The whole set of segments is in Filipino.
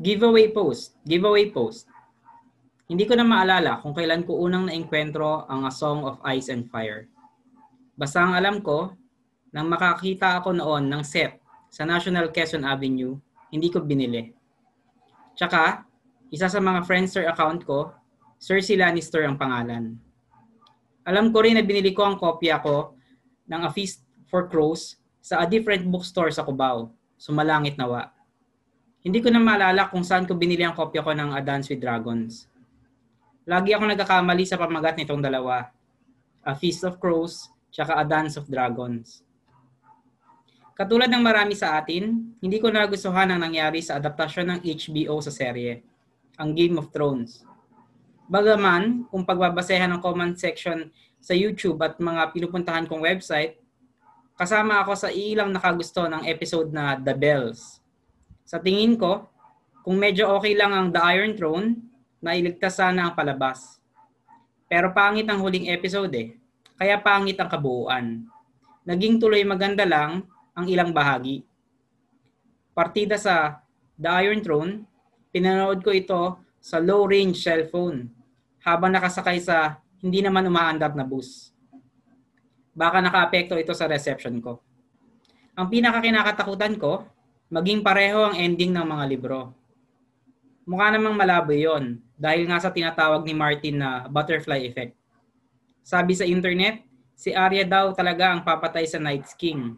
Giveaway post. Giveaway post. Hindi ko na maalala kung kailan ko unang naengkwentro ang A Song of Ice and Fire. Basta ang alam ko, nang makakita ako noon ng set sa National Quezon Avenue, hindi ko binili. Tsaka, isa sa mga Friendster account ko, Cersei Lannister ang pangalan. Alam ko rin na binili ko ang kopya ko ng A Feast for Crows sa a different bookstore sa Cubao, Sumalangit Nawa. Hindi ko na maalala kung saan ko binili ang kopya ko ng A Dance with Dragons. Lagi ako nagkakamali sa pamagat nitong dalawa. A Feast of Crows, tsaka A Dance of Dragons. Katulad ng marami sa atin, hindi ko nagustuhan ang nangyari sa adaptasyon ng HBO sa serye, ang Game of Thrones. Bagaman, kung pagbabasehan ng comment section sa YouTube at mga pinupuntahan kong website, kasama ako sa ilang nakagusto ng episode na The Bells. Sa tingin ko, kung medyo okay lang ang The Iron Throne, nailigtas sana ang palabas. Pero pangit ang huling episode eh, kaya pangit ang kabuuan. Naging tuloy maganda lang ang ilang bahagi. Partida sa The Iron Throne, pinanood ko ito sa low-range cellphone habang nakasakay sa hindi naman umaandar na bus. Baka nakaapekto ito sa reception ko. Ang pinakakinakatakutan ko, maging pareho ang ending ng mga libro. Mukha namang malabo yon dahil nga sa tinatawag ni Martin na butterfly effect. Sabi sa internet, si Arya daw talaga ang papatay sa Night's King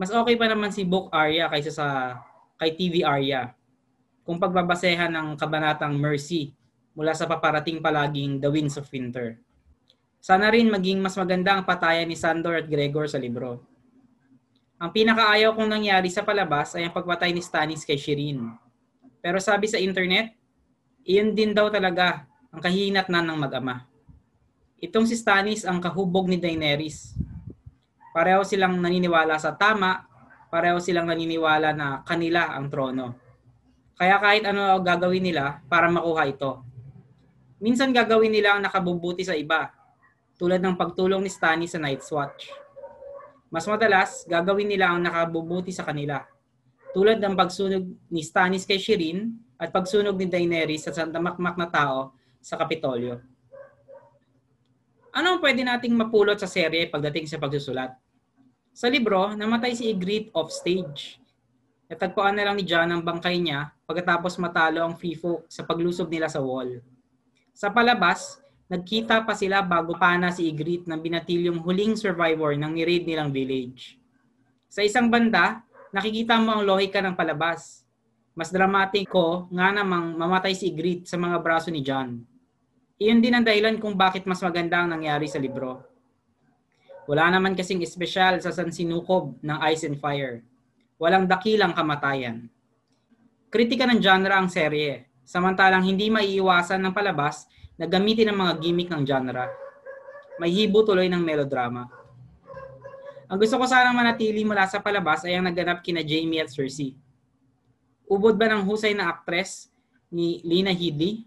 mas okay pa naman si Book Arya kaysa sa kay TV Arya. Kung pagbabasehan ng kabanatang Mercy mula sa paparating palaging The Winds of Winter. Sana rin maging mas maganda ang patayan ni Sandor at Gregor sa libro. Ang pinakaayaw kong nangyari sa palabas ay ang pagpatay ni Stannis kay Shireen. Pero sabi sa internet, iyon din daw talaga ang kahinatnan ng mag-ama. Itong si Stannis ang kahubog ni Daenerys Pareho silang naniniwala sa tama, pareho silang naniniwala na kanila ang trono. Kaya kahit ano gagawin nila para makuha ito. Minsan gagawin nila ang nakabubuti sa iba, tulad ng pagtulong ni Stanny sa Night's Watch. Mas madalas, gagawin nila ang nakabubuti sa kanila, tulad ng pagsunog ni Stannis kay Shireen at pagsunog ni Daenerys sa sandamakmak na tao sa Kapitolyo. Ano ang pwede nating mapulot sa serye pagdating sa pagsusulat? Sa libro, namatay si Ygritte off stage. Natagpuan na lang ni John ang bangkay niya pagkatapos matalo ang Free Folk sa paglusob nila sa wall. Sa palabas, nagkita pa sila bago pana si Ygritte ng binatilyong huling survivor ng ni-raid nilang village. Sa isang banda, nakikita mo ang lohika ng palabas. Mas dramatiko nga namang mamatay si Ygritte sa mga braso ni John. Iyon din ang dahilan kung bakit mas maganda ang nangyari sa libro. Wala naman kasing espesyal sa sansinukob ng Ice and Fire. Walang dakilang kamatayan. Kritika ng genre ang serye, samantalang hindi maiiwasan ng palabas na gamitin ang mga gimmick ng genre. May hibo tuloy ng melodrama. Ang gusto ko sanang manatili mula sa palabas ay ang naganap kina Jamie at Cersei. Ubod ba ng husay na aktres ni Lina Headey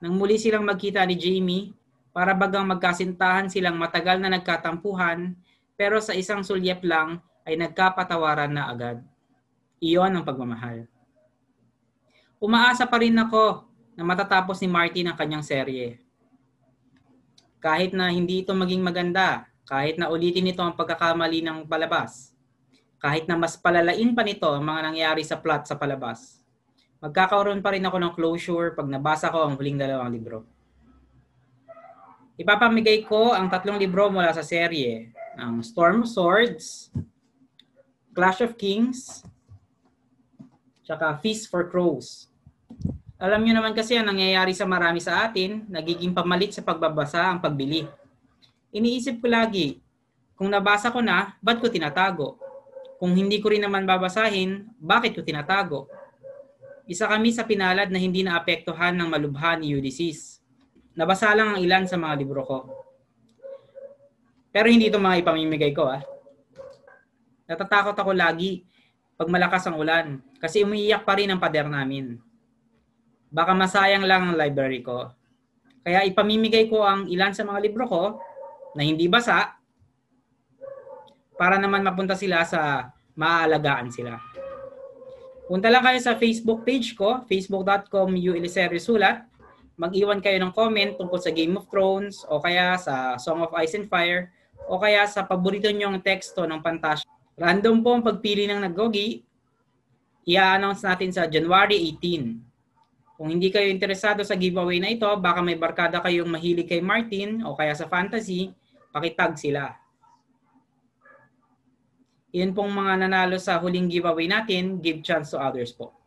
nang muli silang magkita ni Jamie, para bagang magkasintahan silang matagal na nagkatampuhan, pero sa isang sulyap lang ay nagkapatawaran na agad. Iyon ang pagmamahal. Umaasa pa rin ako na matatapos ni Martin ang kanyang serye. Kahit na hindi ito maging maganda, kahit na ulitin nito ang pagkakamali ng palabas, kahit na mas palalain pa nito ang mga nangyari sa plot sa palabas, magkakaroon pa rin ako ng closure pag nabasa ko ang huling dalawang libro. Ipapamigay ko ang tatlong libro mula sa serye, ang Storm Swords, Clash of Kings, tsaka Feast for Crows. Alam niyo naman kasi ang nangyayari sa marami sa atin, nagiging pamalit sa pagbabasa ang pagbili. Iniisip ko lagi, kung nabasa ko na, ba't ko tinatago? Kung hindi ko rin naman babasahin, bakit ko tinatago? Isa kami sa pinalad na hindi naapektuhan ng malubha ni Ulysses. Nabasa lang ang ilan sa mga libro ko. Pero hindi ito mga ipamimigay ko ah. Natatakot ako lagi pag malakas ang ulan kasi umiiyak pa rin ang pader namin. Baka masayang lang ang library ko. Kaya ipamimigay ko ang ilan sa mga libro ko na hindi basa para naman mapunta sila sa maaalagaan sila. Punta lang kayo sa Facebook page ko, facebook.com Sulat. Mag-iwan kayo ng comment tungkol sa Game of Thrones o kaya sa Song of Ice and Fire o kaya sa paborito nyong teksto ng Pantasya. Random po ang pagpili ng naggogi. I-announce natin sa January 18. Kung hindi kayo interesado sa giveaway na ito, baka may barkada kayong mahilig kay Martin o kaya sa fantasy, pakitag sila. Iyan pong mga nanalo sa huling giveaway natin, give chance to others po.